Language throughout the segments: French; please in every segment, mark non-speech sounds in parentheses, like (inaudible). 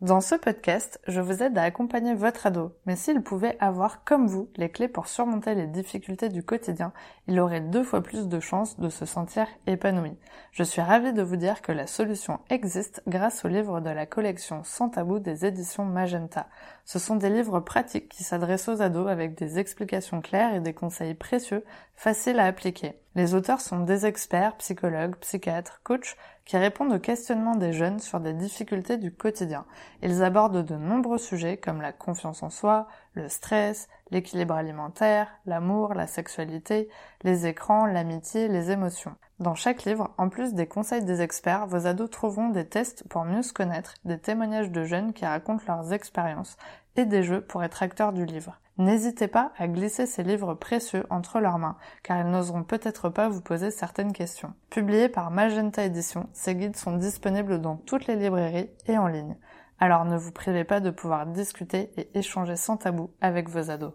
Dans ce podcast, je vous aide à accompagner votre ado, mais s'il pouvait avoir, comme vous, les clés pour surmonter les difficultés du quotidien, il aurait deux fois plus de chances de se sentir épanoui. Je suis ravie de vous dire que la solution existe grâce aux livres de la collection Sans tabou des éditions Magenta. Ce sont des livres pratiques qui s'adressent aux ados avec des explications claires et des conseils précieux, faciles à appliquer. Les auteurs sont des experts, psychologues, psychiatres, coachs, qui répondent aux questionnements des jeunes sur des difficultés du quotidien. Ils abordent de nombreux sujets comme la confiance en soi, le stress, l'équilibre alimentaire, l'amour, la sexualité, les écrans, l'amitié, les émotions. Dans chaque livre, en plus des conseils des experts, vos ados trouveront des tests pour mieux se connaître, des témoignages de jeunes qui racontent leurs expériences et des jeux pour être acteurs du livre. N'hésitez pas à glisser ces livres précieux entre leurs mains, car ils n'oseront peut-être pas vous poser certaines questions. Publiés par Magenta Édition, ces guides sont disponibles dans toutes les librairies et en ligne. Alors ne vous privez pas de pouvoir discuter et échanger sans tabou avec vos ados.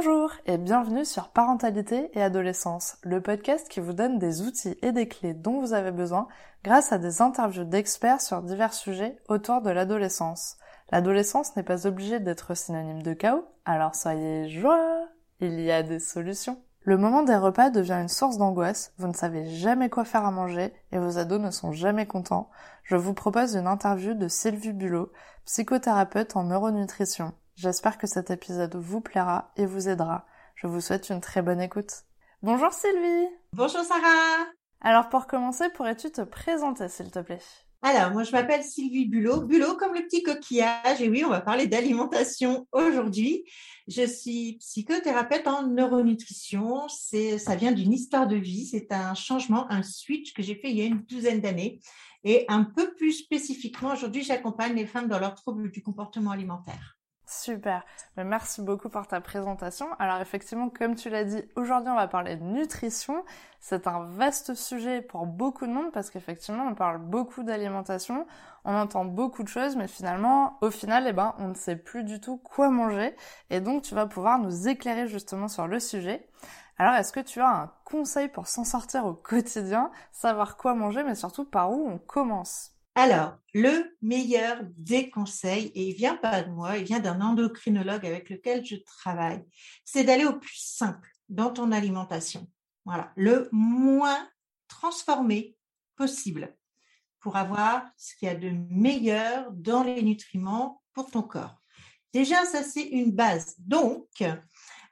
Bonjour et bienvenue sur Parentalité et Adolescence, le podcast qui vous donne des outils et des clés dont vous avez besoin grâce à des interviews d'experts sur divers sujets autour de l'adolescence. L'adolescence n'est pas obligée d'être synonyme de chaos, alors soyez joie, il y a des solutions. Le moment des repas devient une source d'angoisse, vous ne savez jamais quoi faire à manger et vos ados ne sont jamais contents. Je vous propose une interview de Sylvie Bulot, psychothérapeute en neuronutrition. J'espère que cet épisode vous plaira et vous aidera. Je vous souhaite une très bonne écoute. Bonjour Sylvie Bonjour Sarah Alors pour commencer, pourrais-tu te présenter s'il te plaît? Alors, moi, je m'appelle Sylvie Bulot. Bulot comme le petit coquillage. Et oui, on va parler d'alimentation aujourd'hui. Je suis psychothérapeute en neuronutrition. C'est, ça vient d'une histoire de vie. C'est un changement, un switch que j'ai fait il y a une douzaine d'années. Et un peu plus spécifiquement, aujourd'hui, j'accompagne les femmes dans leurs troubles du comportement alimentaire. Super. Merci beaucoup pour ta présentation. Alors effectivement, comme tu l'as dit, aujourd'hui on va parler de nutrition. C'est un vaste sujet pour beaucoup de monde parce qu'effectivement on parle beaucoup d'alimentation, on entend beaucoup de choses, mais finalement, au final, eh ben, on ne sait plus du tout quoi manger. Et donc tu vas pouvoir nous éclairer justement sur le sujet. Alors est-ce que tu as un conseil pour s'en sortir au quotidien, savoir quoi manger, mais surtout par où on commence? Alors, le meilleur des conseils, et il vient pas de moi, il vient d'un endocrinologue avec lequel je travaille, c'est d'aller au plus simple dans ton alimentation. Voilà, le moins transformé possible pour avoir ce qu'il y a de meilleur dans les nutriments pour ton corps. Déjà, ça c'est une base. Donc,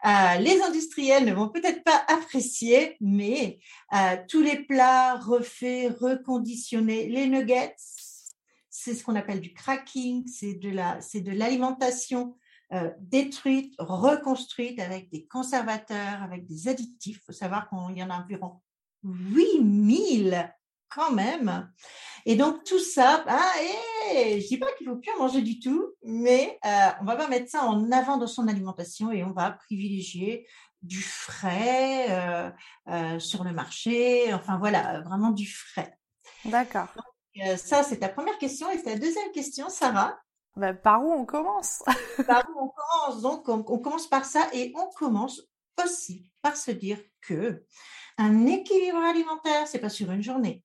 euh, les industriels ne vont peut-être pas apprécier, mais euh, tous les plats refaits, reconditionnés, les nuggets, c'est ce qu'on appelle du cracking, c'est de la, l'alimentation euh, détruite, reconstruite avec des conservateurs, avec des additifs. Il faut savoir qu'il y en a environ 8000 quand même. Et donc tout ça, ah, et je dis pas qu'il faut plus en manger du tout, mais euh, on va pas mettre ça en avant dans son alimentation et on va privilégier du frais euh, euh, sur le marché, enfin voilà, vraiment du frais. D'accord. Euh, ça, c'est ta première question. Et ta deuxième question, Sarah bah, Par où on commence? (laughs) Par où on commence? Donc, on, on, commence par ça et on commence aussi par se dire que un équilibre alimentaire, c'est pas sur une journée,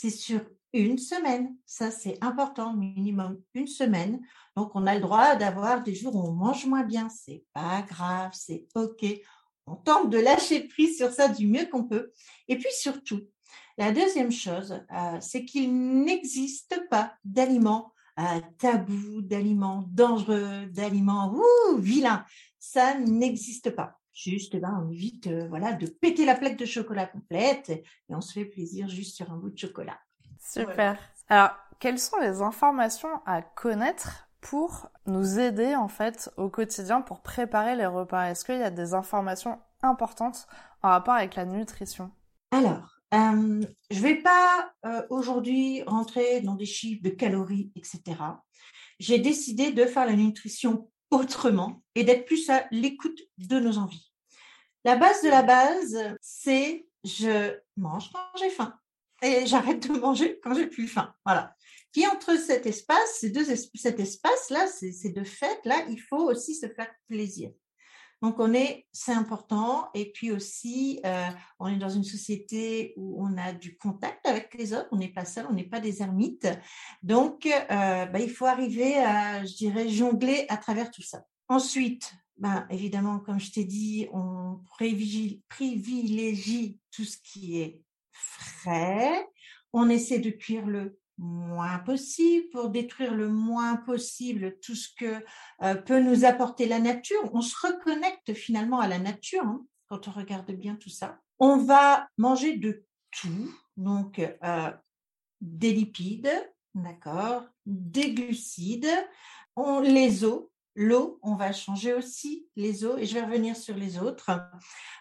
c'est sur une semaine. Ça, c'est important, minimum une semaine. Donc, on a le droit d'avoir des jours où on mange moins bien. C'est pas grave, c'est OK. On tente de lâcher prise sur ça du mieux qu'on peut. Et puis surtout, la deuxième chose, euh, c'est qu'il n'existe pas d'aliments euh, tabous, d'aliments dangereux, d'aliments vilains. Ça n'existe pas. Juste, eh ben, on évite euh, voilà, de péter la plaque de chocolat complète et on se fait plaisir juste sur un bout de chocolat. Super. Alors, quelles sont les informations à connaître pour nous aider en fait au quotidien pour préparer les repas? Est-ce qu'il y a des informations importantes en rapport avec la nutrition? Alors, euh, je ne vais pas euh, aujourd'hui rentrer dans des chiffres de calories, etc. J'ai décidé de faire la nutrition autrement et d'être plus à l'écoute de nos envies. La base de la base, c'est je mange quand j'ai faim et j'arrête de manger quand j'ai plus faim. Voilà. Puis entre cet espace, ces deux cet espace-là, ces deux fêtes-là, il faut aussi se faire plaisir. Donc on est, c'est important. Et puis aussi, euh, on est dans une société où on a du contact avec les autres. On n'est pas seul, on n'est pas des ermites. Donc euh, bah, il faut arriver à, je dirais, jongler à travers tout ça. Ensuite, ben, évidemment, comme je t'ai dit, on privilégie tout ce qui est frais. On essaie de cuire le moins possible pour détruire le moins possible tout ce que euh, peut nous apporter la nature. On se reconnecte finalement à la nature hein, quand on regarde bien tout ça. On va manger de tout, donc euh, des lipides, d'accord, des glucides, on, les os, l'eau, on va changer aussi les eaux et je vais revenir sur les autres.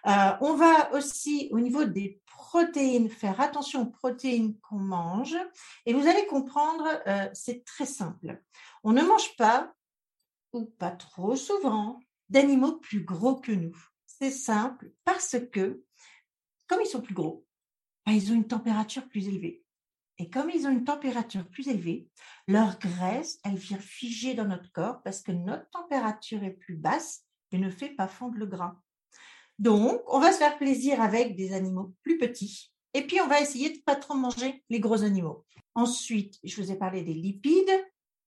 Euh, on va aussi au niveau des protéines faire attention aux protéines qu'on mange et vous allez comprendre, euh, c'est très simple. On ne mange pas ou pas trop souvent d'animaux plus gros que nous. C'est simple parce que comme ils sont plus gros, ben, ils ont une température plus élevée. Et comme ils ont une température plus élevée, leur graisse, elle vient figer dans notre corps parce que notre température est plus basse et ne fait pas fondre le gras. Donc, on va se faire plaisir avec des animaux plus petits. Et puis, on va essayer de pas trop manger les gros animaux. Ensuite, je vous ai parlé des lipides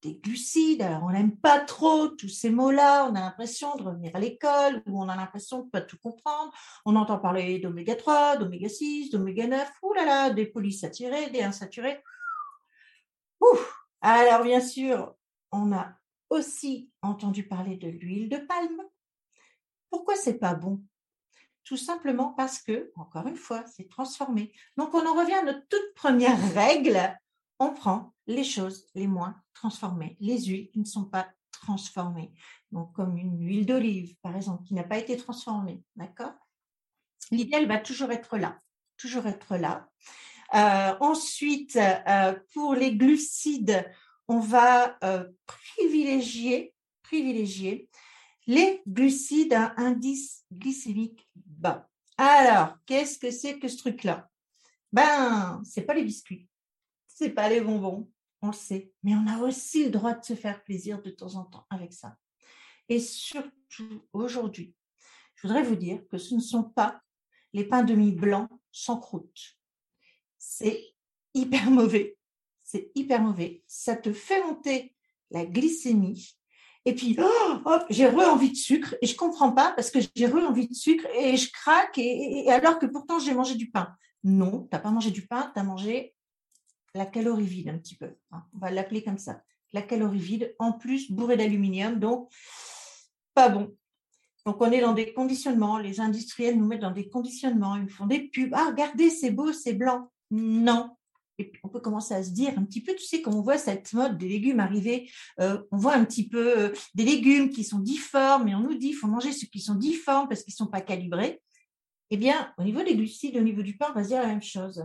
des glucides. Alors, on n'aime pas trop tous ces mots-là. On a l'impression de revenir à l'école on a l'impression de pas tout comprendre. On entend parler d'oméga 3, d'oméga 6, d'oméga 9. Ouh là là, des polysaturés, des insaturés. Ouh. Alors, bien sûr, on a aussi entendu parler de l'huile de palme. Pourquoi c'est pas bon? Tout simplement parce que, encore une fois, c'est transformé. Donc, on en revient à notre toute première règle. On prend les choses les moins transformées, les huiles qui ne sont pas transformées. Donc, comme une huile d'olive, par exemple, qui n'a pas été transformée. D'accord? L'idée, elle va toujours être là. Toujours être là. Euh, ensuite, euh, pour les glucides, on va euh, privilégier, privilégier les glucides à indice glycémique bas. Alors, qu'est-ce que c'est que ce truc-là? Ben, c'est pas les biscuits, c'est pas les bonbons, on le sait, mais on a aussi le droit de se faire plaisir de temps en temps avec ça. Et surtout aujourd'hui, je voudrais vous dire que ce ne sont pas les pains de mie blancs sans croûte. C'est hyper mauvais. C'est hyper mauvais. Ça te fait monter la glycémie. Et puis, oh, j'ai re envie de sucre et je comprends pas parce que j'ai re envie de sucre et je craque et, alors que pourtant j'ai mangé du pain. Non, tu n'as pas mangé du pain, tu as mangé la calorie vide un petit peu. Hein. On va l'appeler comme ça. La calorie vide, en plus bourrée d'aluminium, donc pas bon. Donc on est dans des conditionnements, les industriels nous mettent dans des conditionnements, ils nous font des pubs. Ah, regardez, c'est beau, c'est blanc. Non. Et on peut commencer à se dire un petit peu, tu sais, quand on voit cette mode des légumes arriver, euh, on voit un petit peu euh, des légumes qui sont difformes, et on nous dit il faut manger ceux qui sont difformes parce qu'ils ne sont pas calibrés. Eh bien, au niveau des glucides, au niveau du pain, on va se dire la même chose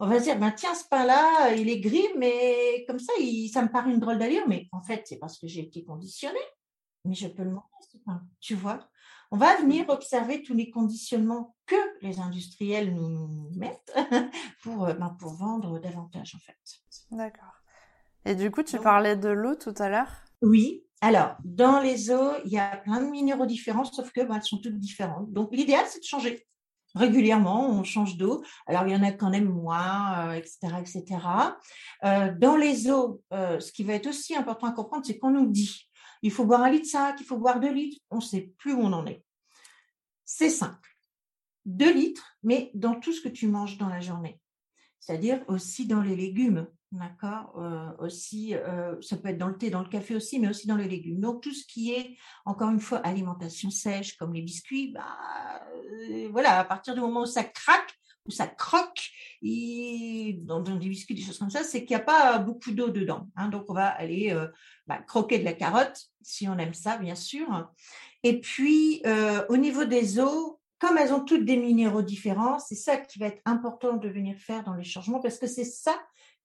on va se dire, ben, tiens, ce pain-là, il est gris, mais comme ça, ça me paraît une drôle d'allure. Mais en fait, c'est parce que j'ai été conditionnée. Mais je peux le manger, ce pain. Tu vois? On va venir observer tous les conditionnements que les industriels nous mettent (laughs) pour, euh, ben, pour vendre davantage, en fait. D'accord. Et du coup, tu parlais de l'eau tout à l'heure? Oui. Alors, dans les eaux, il y a plein de minéraux différents, sauf que ben, elles sont toutes différentes. Donc, l'idéal, c'est de changer régulièrement, on change d'eau. Alors, il y en a quand même moins, etc., euh, etc. Euh, dans les eaux, euh, ce qui va être aussi important à comprendre, c'est qu'on nous dit, il faut boire un litre ça, il faut boire deux litres. On ne sait plus où on en est. C'est simple. Deux litres, mais dans tout ce que tu manges dans la journée. C'est-à-dire aussi dans les légumes. D'accord euh, Aussi, euh, ça peut être dans le thé, dans le café aussi, mais aussi dans les légumes. Donc, tout ce qui est, encore une fois, alimentation sèche, comme les biscuits, bah, euh, voilà, à partir du moment où ça craque, où ça croque, dans, des biscuits, des choses comme ça, c'est qu'il n'y a pas beaucoup d'eau dedans. Hein. donc, on va aller bah, croquer de la carotte, si on aime ça, bien sûr. Et puis, au niveau des eaux, comme elles ont toutes des minéraux différents, c'est ça qui va être important de venir faire dans les changements, parce que c'est ça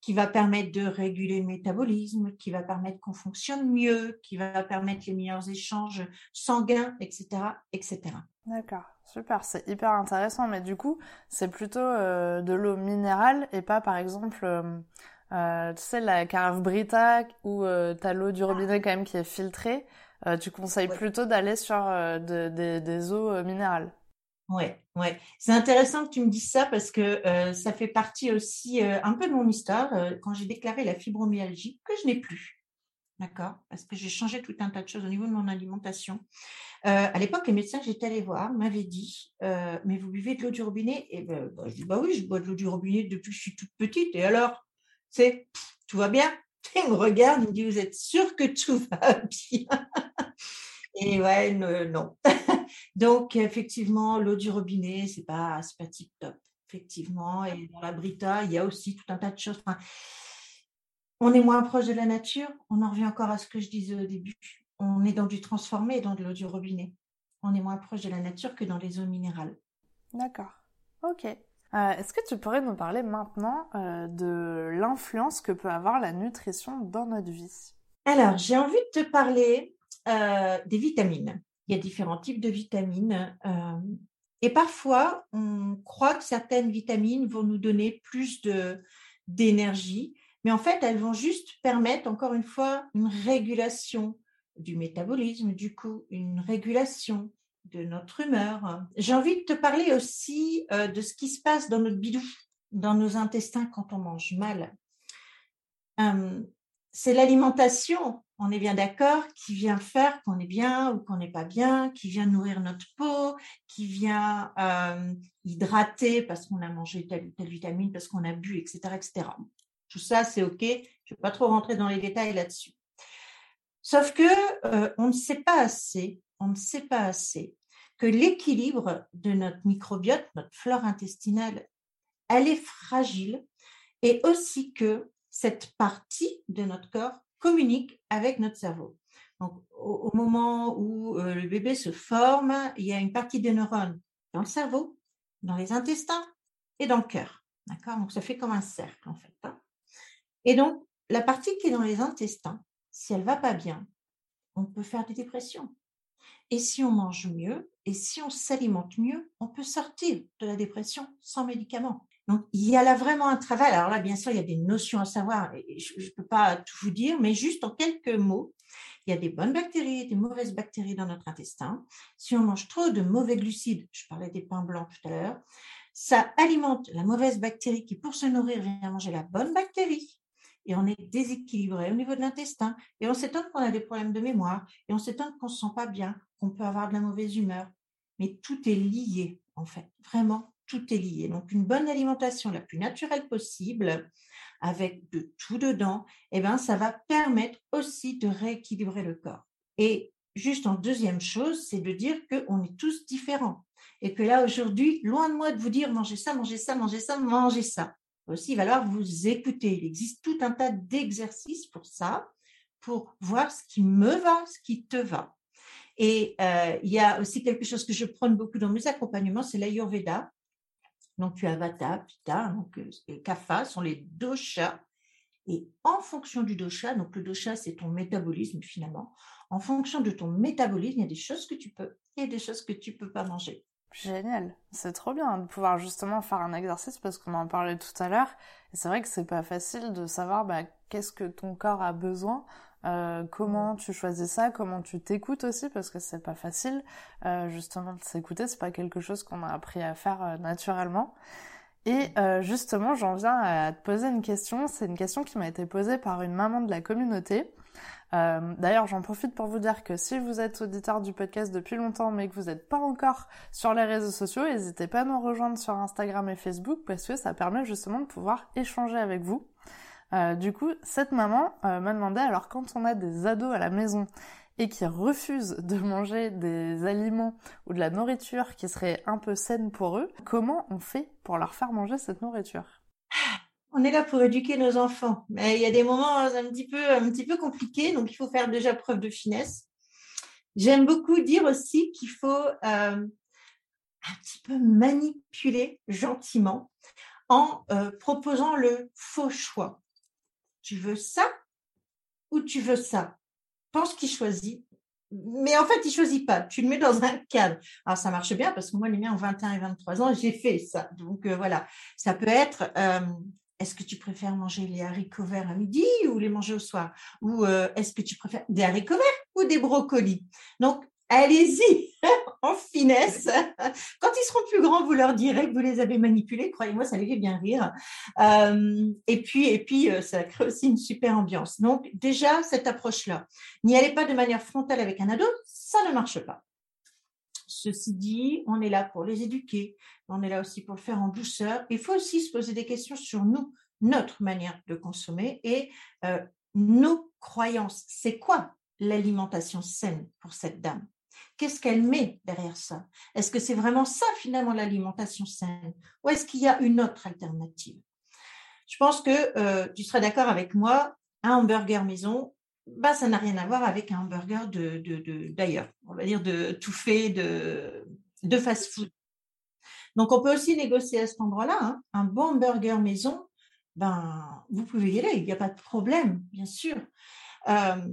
qui va permettre de réguler le métabolisme, qui va permettre qu'on fonctionne mieux, qui va permettre les meilleurs échanges sanguins, etc., etc. D'accord, super, c'est hyper intéressant. Mais du coup, c'est plutôt euh, de l'eau minérale et pas, par exemple, euh, euh tu sais, la carafe Brita où euh, tu as l'eau du robinet quand même qui est filtrée. tu conseilles plutôt d'aller sur des eaux minérales. Ouais, ouais. C'est intéressant que tu me dises ça parce que ça fait partie aussi un peu de mon histoire quand j'ai déclaré la fibromyalgie que je n'ai plus. D'accord? Parce que j'ai changé tout un tas de choses au niveau de mon alimentation. à l'époque, les médecins j'étais allée voir m'avaient dit Mais vous buvez de l'eau du robinet? Et ben, bah, je dis Bah oui, je bois de l'eau du robinet depuis que je suis toute petite. Et alors? C'est tout va bien? (laughs) Il me regarde, il me dit Vous êtes sûr que tout va (laughs) bien? Et ouais, non. (laughs) Donc, effectivement, l'eau du robinet, c'est pas, pas tip top. Effectivement. Et dans la Brita, il y a aussi tout un tas de choses. on est moins proche de la nature. On en revient encore à ce que je disais au début. On est dans du transformé, dans de l'eau du robinet. On est moins proche de la nature que dans les eaux minérales. D'accord. Ok. Euh, est-ce que tu pourrais nous parler maintenant euh, de l'influence que peut avoir la nutrition dans notre vie? Alors, j'ai envie de te parler euh, des vitamines. Il y a différents types de vitamines. Euh, et parfois, on croit que certaines vitamines vont nous donner plus d'énergie, mais en fait, elles vont juste permettre, encore une fois, une régulation du métabolisme, du coup, une régulation de notre humeur. J'ai envie de te parler aussi euh, de ce qui se passe dans notre bidou, dans nos intestins quand on mange mal. c'est l'alimentation on est bien d'accord, qui vient faire qu'on est bien ou qu'on n'est pas bien, qui vient nourrir notre peau, qui vient euh, hydrater parce qu'on a mangé telle ou telle vitamine, parce qu'on a bu, etc., etc. Tout ça, c'est OK. Je ne vais pas trop rentrer dans les détails là-dessus. Sauf que euh, on ne sait pas assez, on ne sait pas assez que l'équilibre de notre microbiote, notre flore intestinale, elle est fragile et aussi que cette partie de notre corps communique avec notre cerveau. Donc, au, moment où euh, le bébé se forme, il y a une partie des neurones dans le cerveau, dans les intestins et dans le cœur. D'accord? Donc, ça fait comme un cercle, en fait. Hein. et donc, la partie qui est dans les intestins, si elle va pas bien, on peut faire des dépressions. Et si on mange mieux et si on s'alimente mieux, on peut sortir de la dépression sans médicaments. Donc, il y a là vraiment un travail. Alors là, bien sûr, il y a des notions à savoir. je ne peux pas tout vous dire, mais juste en quelques mots, il y a des bonnes bactéries et des mauvaises bactéries dans notre intestin. Si on mange trop de mauvais glucides, je parlais des pains blancs tout à l'heure, ça alimente la mauvaise bactérie qui, pour se nourrir, vient manger la bonne bactérie. Et on est déséquilibré au niveau de l'intestin. Et on s'étonne qu'on a des problèmes de mémoire. Et on s'étonne qu'on ne se sent pas bien, qu'on peut avoir de la mauvaise humeur. Mais tout est lié, en fait. Vraiment, tout est lié. Donc, une bonne alimentation la plus naturelle possible, avec de tout dedans, eh ben, ça va permettre aussi de rééquilibrer le corps. Et juste en deuxième chose, c'est de dire qu'on est tous différents. Et que là, aujourd'hui, loin de moi de vous dire mangez ça, mangez ça, mangez ça, mangez ça. Aussi, il va falloir vous écouter. Il existe tout un tas d'exercices pour ça, pour voir ce qui me va, ce qui te va. Et euh, il y a aussi quelque chose que je prône beaucoup dans mes accompagnements, c'est l'Ayurveda. Donc, tu as Vata, Pitta, donc, euh, et Kapha sont les doshas. Et en fonction du dosha, donc le dosha, c'est ton métabolisme finalement. En fonction de ton métabolisme, il y a des choses que tu peux et des choses que tu peux pas manger. Génial, c'est trop bien de pouvoir justement faire un exercice parce qu'on en parlait tout à l'heure. C'est vrai que c'est pas facile de savoir bah, qu'est-ce que ton corps a besoin euh, comment tu choisis ça, comment tu t'écoutes aussi, parce que c'est pas facile. Euh, justement, de s'écouter, c'est pas quelque chose qu'on a appris à faire euh, naturellement. Et justement, j'en viens à te poser une question. C'est une question qui m'a été posée par une maman de la communauté. D'ailleurs, j'en profite pour vous dire que si vous êtes auditeur du podcast depuis longtemps, mais que vous n'êtes pas encore sur les réseaux sociaux, n'hésitez pas à nous rejoindre sur Instagram et Facebook parce que ça permet justement de pouvoir échanger avec vous. Euh, du coup, cette maman euh, m'a demandé, alors quand on a des ados à la maison et qui refusent de manger des aliments ou de la nourriture qui serait un peu saine pour eux, comment on fait pour leur faire manger cette nourriture? On est là pour éduquer nos enfants, mais il y a des moments un petit peu, un petit peu compliqués, donc il faut faire déjà preuve de finesse. J'aime beaucoup dire aussi qu'il faut euh, un petit peu manipuler gentiment en proposant le faux choix veux ça ou tu veux ça? Pense qu'il choisit. Mais en fait, il choisit pas. Tu le mets dans un cadre. Alors, ça marche bien parce que moi, les miens ont 21 et 23 ans, j'ai fait ça. Donc, euh, voilà. Ça peut être, euh, est-ce que tu préfères manger les haricots verts à midi ou les manger au soir? Ou est-ce que tu préfères des haricots verts ou des brocolis? Donc, allez-y (laughs) en finesse. Quand ils seront plus grands, vous leur direz que vous les avez manipulés. Croyez-moi, ça les fait bien rire. Euh, et puis, et puis, euh, ça crée aussi une super ambiance. Donc, déjà, cette approche-là, n'y allez pas de manière frontale avec un ado, ça ne marche pas. Ceci dit, on est là pour les éduquer, on est là aussi pour le faire en douceur. Il faut aussi se poser des questions sur nous, notre manière de consommer et euh, nos croyances. C'est quoi l'alimentation saine pour cette dame? Qu'est-ce qu'elle met derrière ça? Est-ce que c'est vraiment ça finalement l'alimentation saine? Ou est-ce qu'il y a une autre alternative? Je pense que euh, tu seras d'accord avec moi, un hamburger maison, bah, ça n'a rien à voir avec un hamburger de, d'ailleurs, on va dire de tout fait, de, de fast-food. Donc on peut aussi négocier à cet endroit-là. Hein. Un bon hamburger maison, ben, vous pouvez y aller, il n'y a pas de problème, bien sûr. Euh,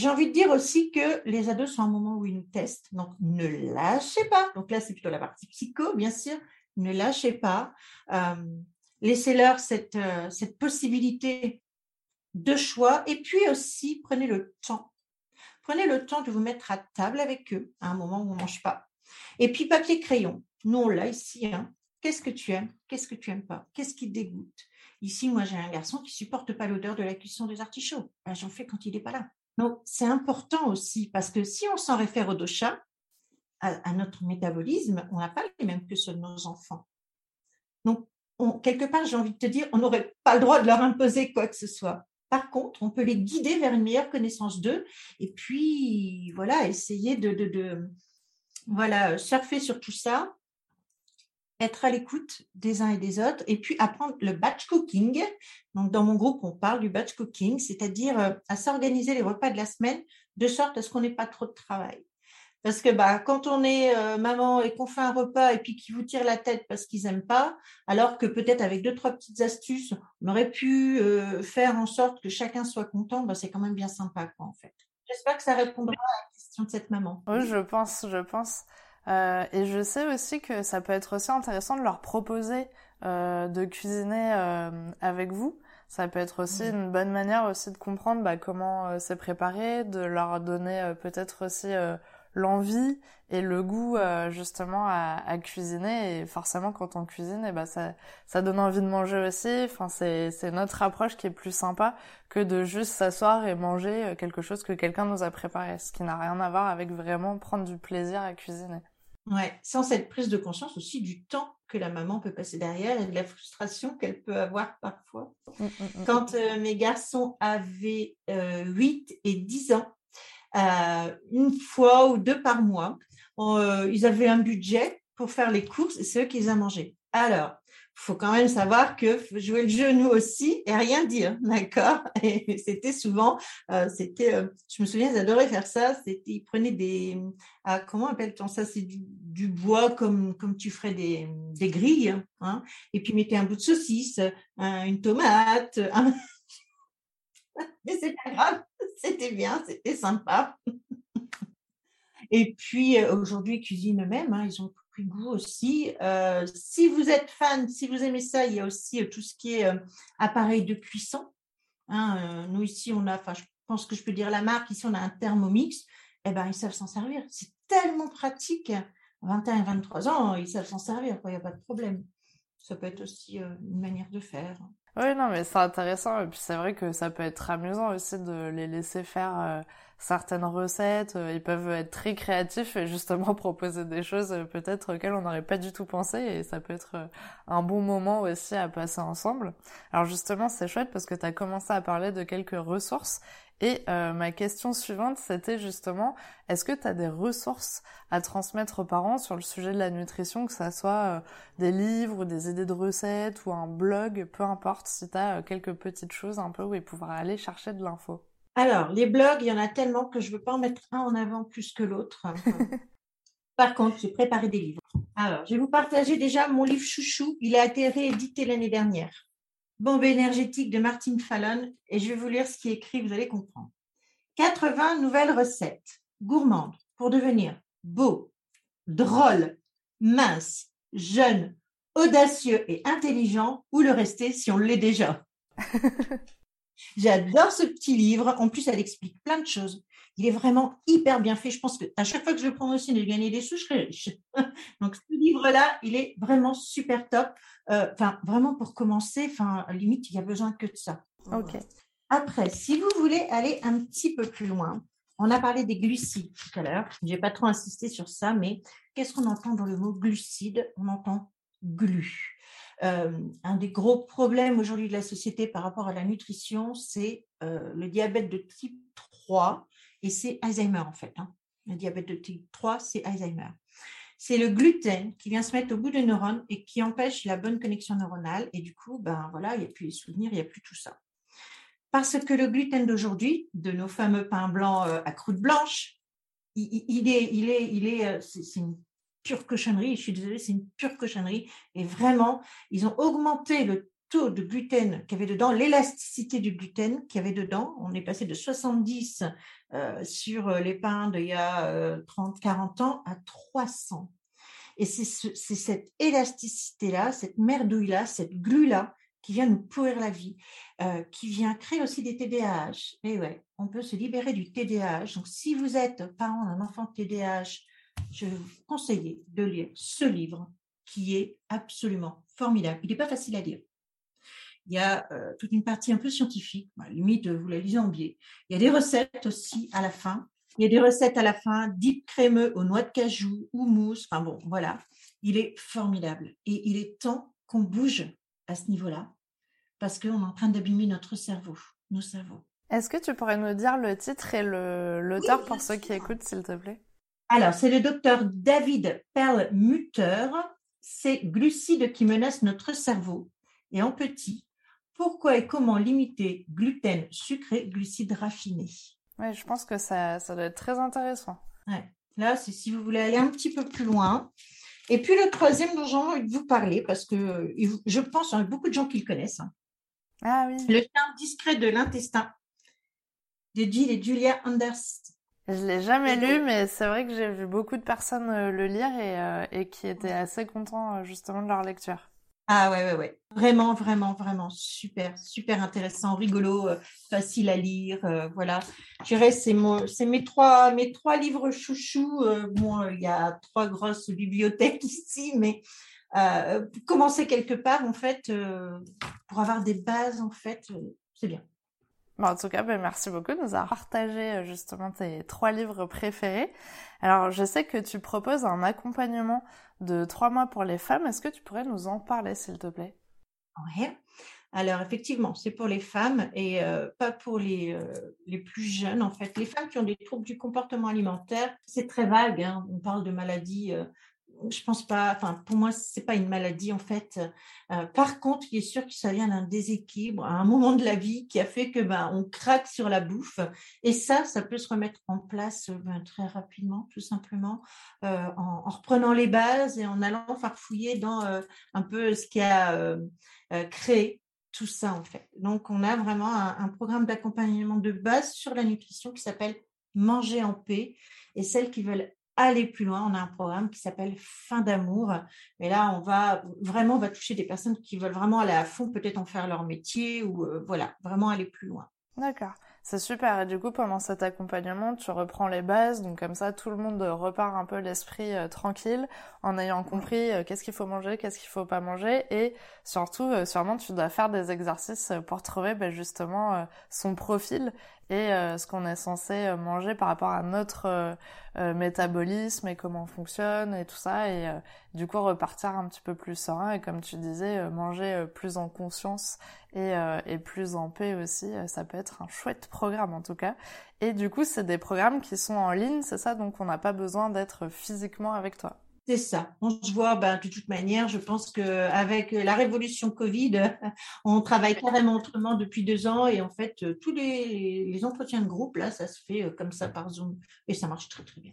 j'ai envie de dire aussi que les ados sont un moment où ils nous testent. Donc, ne lâchez pas. Donc là, c'est plutôt la partie psycho, bien sûr. Ne lâchez pas. Euh, laissez-leur cette, euh, cette possibilité de choix. Et puis aussi, prenez le temps. Prenez le temps de vous mettre à table avec eux à un moment où on ne mange pas. Et puis, papier crayon. Nous, on l'a ici. Hein. Qu'est-ce que tu aimes? Qu'est-ce que tu aimes pas? Qu'est-ce qui te dégoûte? Ici, moi, j'ai un garçon qui supporte pas l'odeur de la cuisson des artichauts. Ben, J'en fais quand il n'est pas là. Donc, c'est important aussi parce que si on s'en réfère au dosha, à, notre métabolisme, on n'a pas les mêmes que ceux de nos enfants. Donc, quelque part, j'ai envie de te dire, on n'aurait pas le droit de leur imposer quoi que ce soit. Par contre, on peut les guider vers une meilleure connaissance d'eux et puis, voilà, essayer de, voilà, surfer sur tout ça être à l'écoute des uns et des autres et puis apprendre le batch cooking. Donc, dans mon groupe, on parle du batch cooking, c'est-à-dire euh, à s'organiser les repas de la semaine de sorte à ce qu'on n'ait pas trop de travail. Parce que bah, quand on est euh, maman et qu'on fait un repas et puis qu'ils vous tirent la tête parce qu'ils n'aiment pas, alors que peut-être avec deux, trois petites astuces, on aurait pu euh, faire en sorte que chacun soit content, bah, c'est quand même bien sympa, quoi, en fait. J'espère que ça répondra à la question de cette maman. Oui, je pense, je pense. Euh, et je sais aussi que ça peut être aussi intéressant de leur proposer euh, de cuisiner euh, avec vous. Ça peut être aussi une bonne manière aussi de comprendre bah, comment c'est préparé, de leur donner peut-être aussi l'envie et le goût justement à, à, cuisiner. Et forcément, quand on cuisine, et eh bah, ça, ça donne envie de manger aussi. Enfin, c'est, c'est notre approche qui est plus sympa que de juste s'asseoir et manger quelque chose que quelqu'un nous a préparé, ce qui n'a rien à voir avec vraiment prendre du plaisir à cuisiner. Ouais, sans cette prise de conscience aussi du temps que la maman peut passer derrière et de la frustration qu'elle peut avoir parfois. Mmh, mmh, mmh, Quand euh, mes garçons avaient 8 euh, et 10 ans, euh, une fois ou deux par mois, ils avaient un budget pour faire les courses et c'est eux qui les ont mangés. Alors, faut quand même savoir que jouer le jeu nous aussi et rien dire, (laughs) d'accord? Et c'était souvent, euh, c'était, euh, je me souviens, ils adoraient faire ça. C'était, ils prenaient des, ah, comment appelle-t-on ça? C'est du, bois comme comme tu ferais des, des grilles, hein? Et puis ils mettaient un bout de saucisse, une tomate. (laughs) (laughs) Mais c'est pas grave, c'était bien, c'était sympa. Et puis euh, aujourd'hui, ils cuisinent eux-mêmes. Hein, ils ont goût aussi. Euh, si vous êtes fan, si vous aimez ça, il y a aussi euh, tout ce qui est appareil de cuisson. Hein, nous ici, on a, enfin, je pense que je peux dire la marque. Ici, on a un Thermomix. Eh ben, ils savent s'en servir. C'est tellement pratique. 21 et 23 ans, ils savent s'en servir. Il n'y a pas de problème. Ça peut être aussi une manière de faire. Oui, non, mais c'est intéressant. Et puis c'est vrai que ça peut être amusant aussi de les laisser faire certaines recettes, euh, ils peuvent être très créatifs et justement (laughs) proposer des choses euh, peut-être auxquelles on n'aurait pas du tout pensé et ça peut être euh, un bon moment aussi à passer ensemble. Alors justement, c'est chouette parce que tu as commencé à parler de quelques ressources et ma question suivante, c'était justement, est-ce que tu as des ressources à transmettre aux parents sur le sujet de la nutrition, que ça soit des livres, des idées de recettes ou un blog, peu importe, si tu as quelques petites choses un peu où ils pourraient aller chercher de l'info? Alors, les blogs, il y en a tellement que je ne veux pas en mettre un en avant plus que l'autre. (laughs) Par contre, j'ai préparé des livres. Alors, je vais vous partager déjà mon livre chouchou. Il a été réédité l'année dernière. Bombe énergétique de Martine Fallon. Et je vais vous lire ce qui est écrit, vous allez comprendre. 80 nouvelles recettes gourmandes pour devenir beau, drôle, mince, jeune, audacieux et intelligent ou le rester si on l'est déjà. (laughs) J'adore ce petit livre. En plus, elle explique plein de choses. Il est vraiment hyper bien fait. Je pense que à chaque fois que je le prends aussi de gagner des sous, je serai riche. (laughs) Donc, ce livre-là, il est vraiment super top. Euh, enfin, vraiment pour commencer, enfin, limite, il y a besoin que de ça. Ok. Après, si vous voulez aller un petit peu plus loin, on a parlé des glucides tout à l'heure. Je n'ai pas trop insisté sur ça, mais qu'est-ce qu'on entend dans le mot glucide? On entend glu. Euh, un des gros problèmes aujourd'hui de la société par rapport à la nutrition, c'est euh, le diabète de type 3 et c'est Alzheimer en fait. Hein. Le diabète de type 3, c'est Alzheimer. C'est le gluten qui vient se mettre au bout des neurones et qui empêche la bonne connexion neuronale. Et du coup, ben voilà, il n'y a plus les souvenirs, il n'y a plus tout ça. Parce que le gluten d'aujourd'hui, de nos fameux pains blancs euh, à croûte blanche, il, est, il est, il est, c'est une pure cochonnerie. Je suis désolée, c'est une pure cochonnerie. Et vraiment, ils ont augmenté le taux de gluten qu'il y avait dedans, l'élasticité du gluten qu'il y avait dedans. On est passé de 70 euh, sur euh, les pains d'il y a 30, euh, 40 ans à 300. Et c'est cette élasticité-là, cette merdouille-là, cette glu-là qui vient nous pourrir la vie, qui vient créer aussi des TDAH. Et ouais, on peut se libérer du TDAH. Donc, si vous êtes parent d'un enfant TDAH, je vais vous conseiller de lire ce livre qui est absolument formidable. Il n'est pas facile à lire. Il y a euh, toute une partie un peu scientifique, limite vous la lisez en biais. Il y a des recettes aussi à la fin. Il y a des recettes à la fin, dip crémeux aux noix de cajou ou mousse. Enfin bon, voilà. Il est formidable. Et il est temps qu'on bouge à ce niveau-là parce qu'on est en train d'abîmer notre cerveau, nos cerveaux. Est-ce que tu pourrais nous dire le titre et l'auteur pour ceux qui écoutent, s'il te plaît? Alors, c'est le docteur David Perlmutter. C'est glucides qui menacent notre cerveau. Et en petit, pourquoi et comment limiter gluten sucré, glucides raffinés? Oui, je pense que ça, ça doit être très intéressant. Ouais. Là, c'est si vous voulez aller un petit peu plus loin. Et puis le troisième dont j'ai envie de vous parler, parce que je pense qu'il y a beaucoup de gens qui le connaissent. Hein. Ah oui. Le charme discret de l'intestin de Jill et Julia Anders je l'ai jamais lu, mais c'est vrai que j'ai vu beaucoup de personnes euh, le lire et, euh, et qui étaient assez contents euh, justement de leur lecture. Ah ouais, ouais, ouais. Vraiment, vraiment, vraiment super, super intéressant, rigolo, facile à lire. voilà. Je dirais, c'est, mes, trois, mes trois livres chouchous. bon, il y a trois grosses bibliothèques (laughs) ici, mais commencer quelque part, en fait, pour avoir des bases, en fait, c'est bien. En tout cas, ben, merci beaucoup de nous avoir partagé euh, justement tes trois livres préférés. Alors, je sais que tu proposes un accompagnement de trois mois pour les femmes. Est-ce que tu pourrais nous en parler, s'il te plaît? Oui. Alors, effectivement, c'est pour les femmes et euh, pas pour les, euh, les plus jeunes, en fait. Les femmes qui ont des troubles du comportement alimentaire, c'est très vague. Hein. On parle de maladies je pense pas, enfin, pour moi, c'est pas une maladie en fait. Euh, par contre, il est sûr que ça vient d'un déséquilibre à un moment de la vie qui a fait que ben on craque sur la bouffe. Et ça, ça peut se remettre en place ben, très rapidement, tout simplement, euh, en, reprenant les bases et en allant farfouiller dans euh, un peu ce qui a créé tout ça en fait. Donc, on a vraiment un programme d'accompagnement de base sur la nutrition qui s'appelle Manger en paix. Et celles qui veulent aller plus loin, on a un programme qui s'appelle Fin d'amour. Mais là, on va vraiment, on va toucher des personnes qui veulent vraiment aller à fond, peut-être en faire leur métier ou euh, voilà, vraiment aller plus loin. D'accord. C'est super. Et du coup, pendant cet accompagnement, tu reprends les bases. Donc comme ça, tout le monde repart un peu l'esprit euh, tranquille en ayant compris euh, qu'est-ce qu'il faut manger, qu'est-ce qu'il faut pas manger. Et surtout, sûrement, tu dois faire des exercices pour trouver ben, justement son profil et euh, ce qu'on est censé euh, manger par rapport à notre euh, métabolisme et comment on fonctionne et tout ça et du coup repartir un petit peu plus serein et comme tu disais manger plus en conscience et, et plus en paix aussi ça peut être un chouette programme en tout cas. Et du coup c'est des programmes qui sont en ligne c'est ça donc on n'a pas besoin d'être physiquement avec toi c'est ça. On se voit, ben, de toute manière, je pense qu'avec la révolution Covid, (laughs) on travaille carrément autrement depuis deux ans et en fait, tous les, entretiens de groupe, là, ça se fait euh, comme ça par Zoom et ça marche très très bien.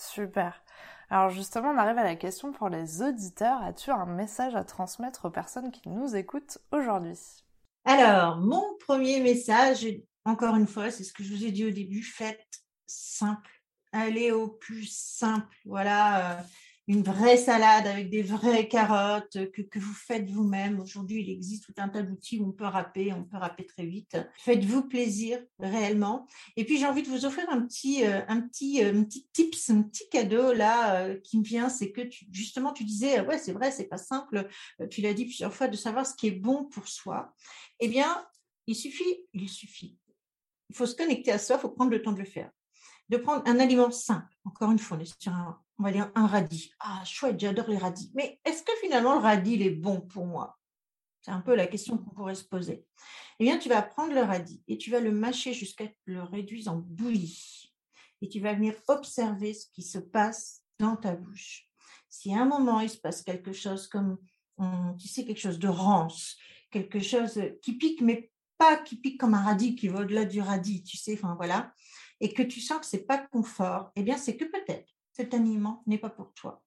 Super. Alors justement, on arrive à la question pour les auditeurs. As-tu un message à transmettre aux personnes qui nous écoutent aujourd'hui? Alors, mon premier message, encore une fois, c'est ce que je vous ai dit au début, faites simple. Allez au plus simple. Voilà. Euh, une vraie salade avec des vraies carottes que, que vous faites vous-même. Aujourd'hui, il existe tout un tas d'outils où on peut râper, on peut râper très vite. Faites-vous plaisir réellement. Et puis, j'ai envie de vous offrir un petit, euh, un petit, un petit tips, un petit cadeau là qui me vient. C'est que tu, justement, tu disais, ouais, c'est vrai, c'est pas simple. Tu l'as dit plusieurs fois de savoir ce qui est bon pour soi. Eh bien, il suffit, il suffit. Il faut se connecter à soi, il faut prendre le temps de le faire de prendre un aliment simple. Encore une fois, on un, va dire un radis. Ah, chouette, j'adore les radis. Mais est-ce que finalement le radis, il est bon pour moi? C'est un peu la question qu'on pourrait se poser. Eh bien, tu vas prendre le radis et tu vas le mâcher jusqu'à le réduise en bouillie. Et tu vas venir observer ce qui se passe dans ta bouche. Si à un moment, il se passe quelque chose comme, tu sais, quelque chose de rance, quelque chose qui pique, mais pas qui pique comme un radis qui va au-delà du radis, tu sais, enfin voilà, et que tu sens que c'est pas confort, eh bien, c'est que peut-être cet aliment n'est pas pour toi.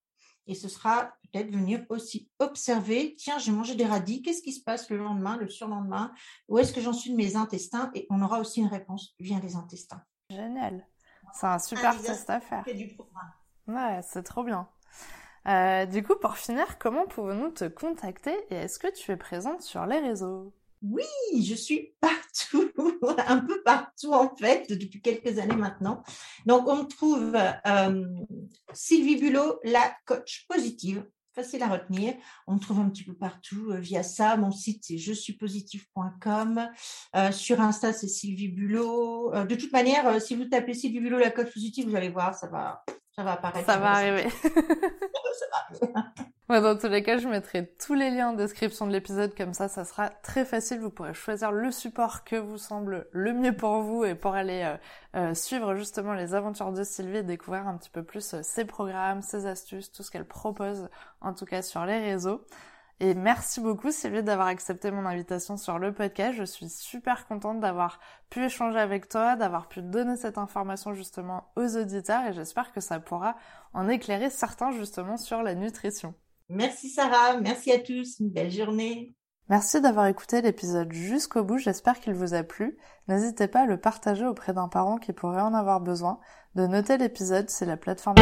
Et ce sera peut-être venir aussi observer, tiens, j'ai mangé des radis, qu'est-ce qui se passe le lendemain, le surlendemain, où est-ce que j'en suis de mes intestins? Et on aura aussi une réponse via les intestins. Génial. C'est un super test à faire. Ouais, c'est trop bien. Euh, du coup, pour finir, comment pouvons-nous te contacter et est-ce que tu es présente sur les réseaux? Oui, je suis partout, (laughs) un peu partout en fait, depuis quelques années maintenant. Donc, on trouve euh, Sylvie Bulot, la coach positive, facile à retenir. On me trouve un petit peu partout euh, via ça. Mon site, c'est je suis positive.com. Euh, sur Insta, c'est Sylvie Bulot. de toute manière, si vous tapez Sylvie Bulot, la coach positive, vous allez voir, ça va, ça va apparaître. Ça va arriver. (laughs) ça va dans tous les cas, je mettrai tous les liens en description de l'épisode, comme ça, ça sera très facile. Vous pourrez choisir le support que vous semble le mieux pour vous et pour aller euh, euh, suivre justement les aventures de Sylvie et découvrir un petit peu plus euh, ses programmes, ses astuces, tout ce qu'elle propose, en tout cas sur les réseaux. Et merci beaucoup Sylvie d'avoir accepté mon invitation sur le podcast. Je suis super contente d'avoir pu échanger avec toi, d'avoir pu donner cette information justement aux auditeurs et j'espère que ça pourra en éclairer certains justement sur la nutrition. Merci Sarah, merci à tous, une belle journée. Merci d'avoir écouté l'épisode jusqu'au bout, j'espère qu'il vous a plu. N'hésitez pas à le partager auprès d'un parent qui pourrait en avoir besoin, de noter l'épisode, c'est la plateforme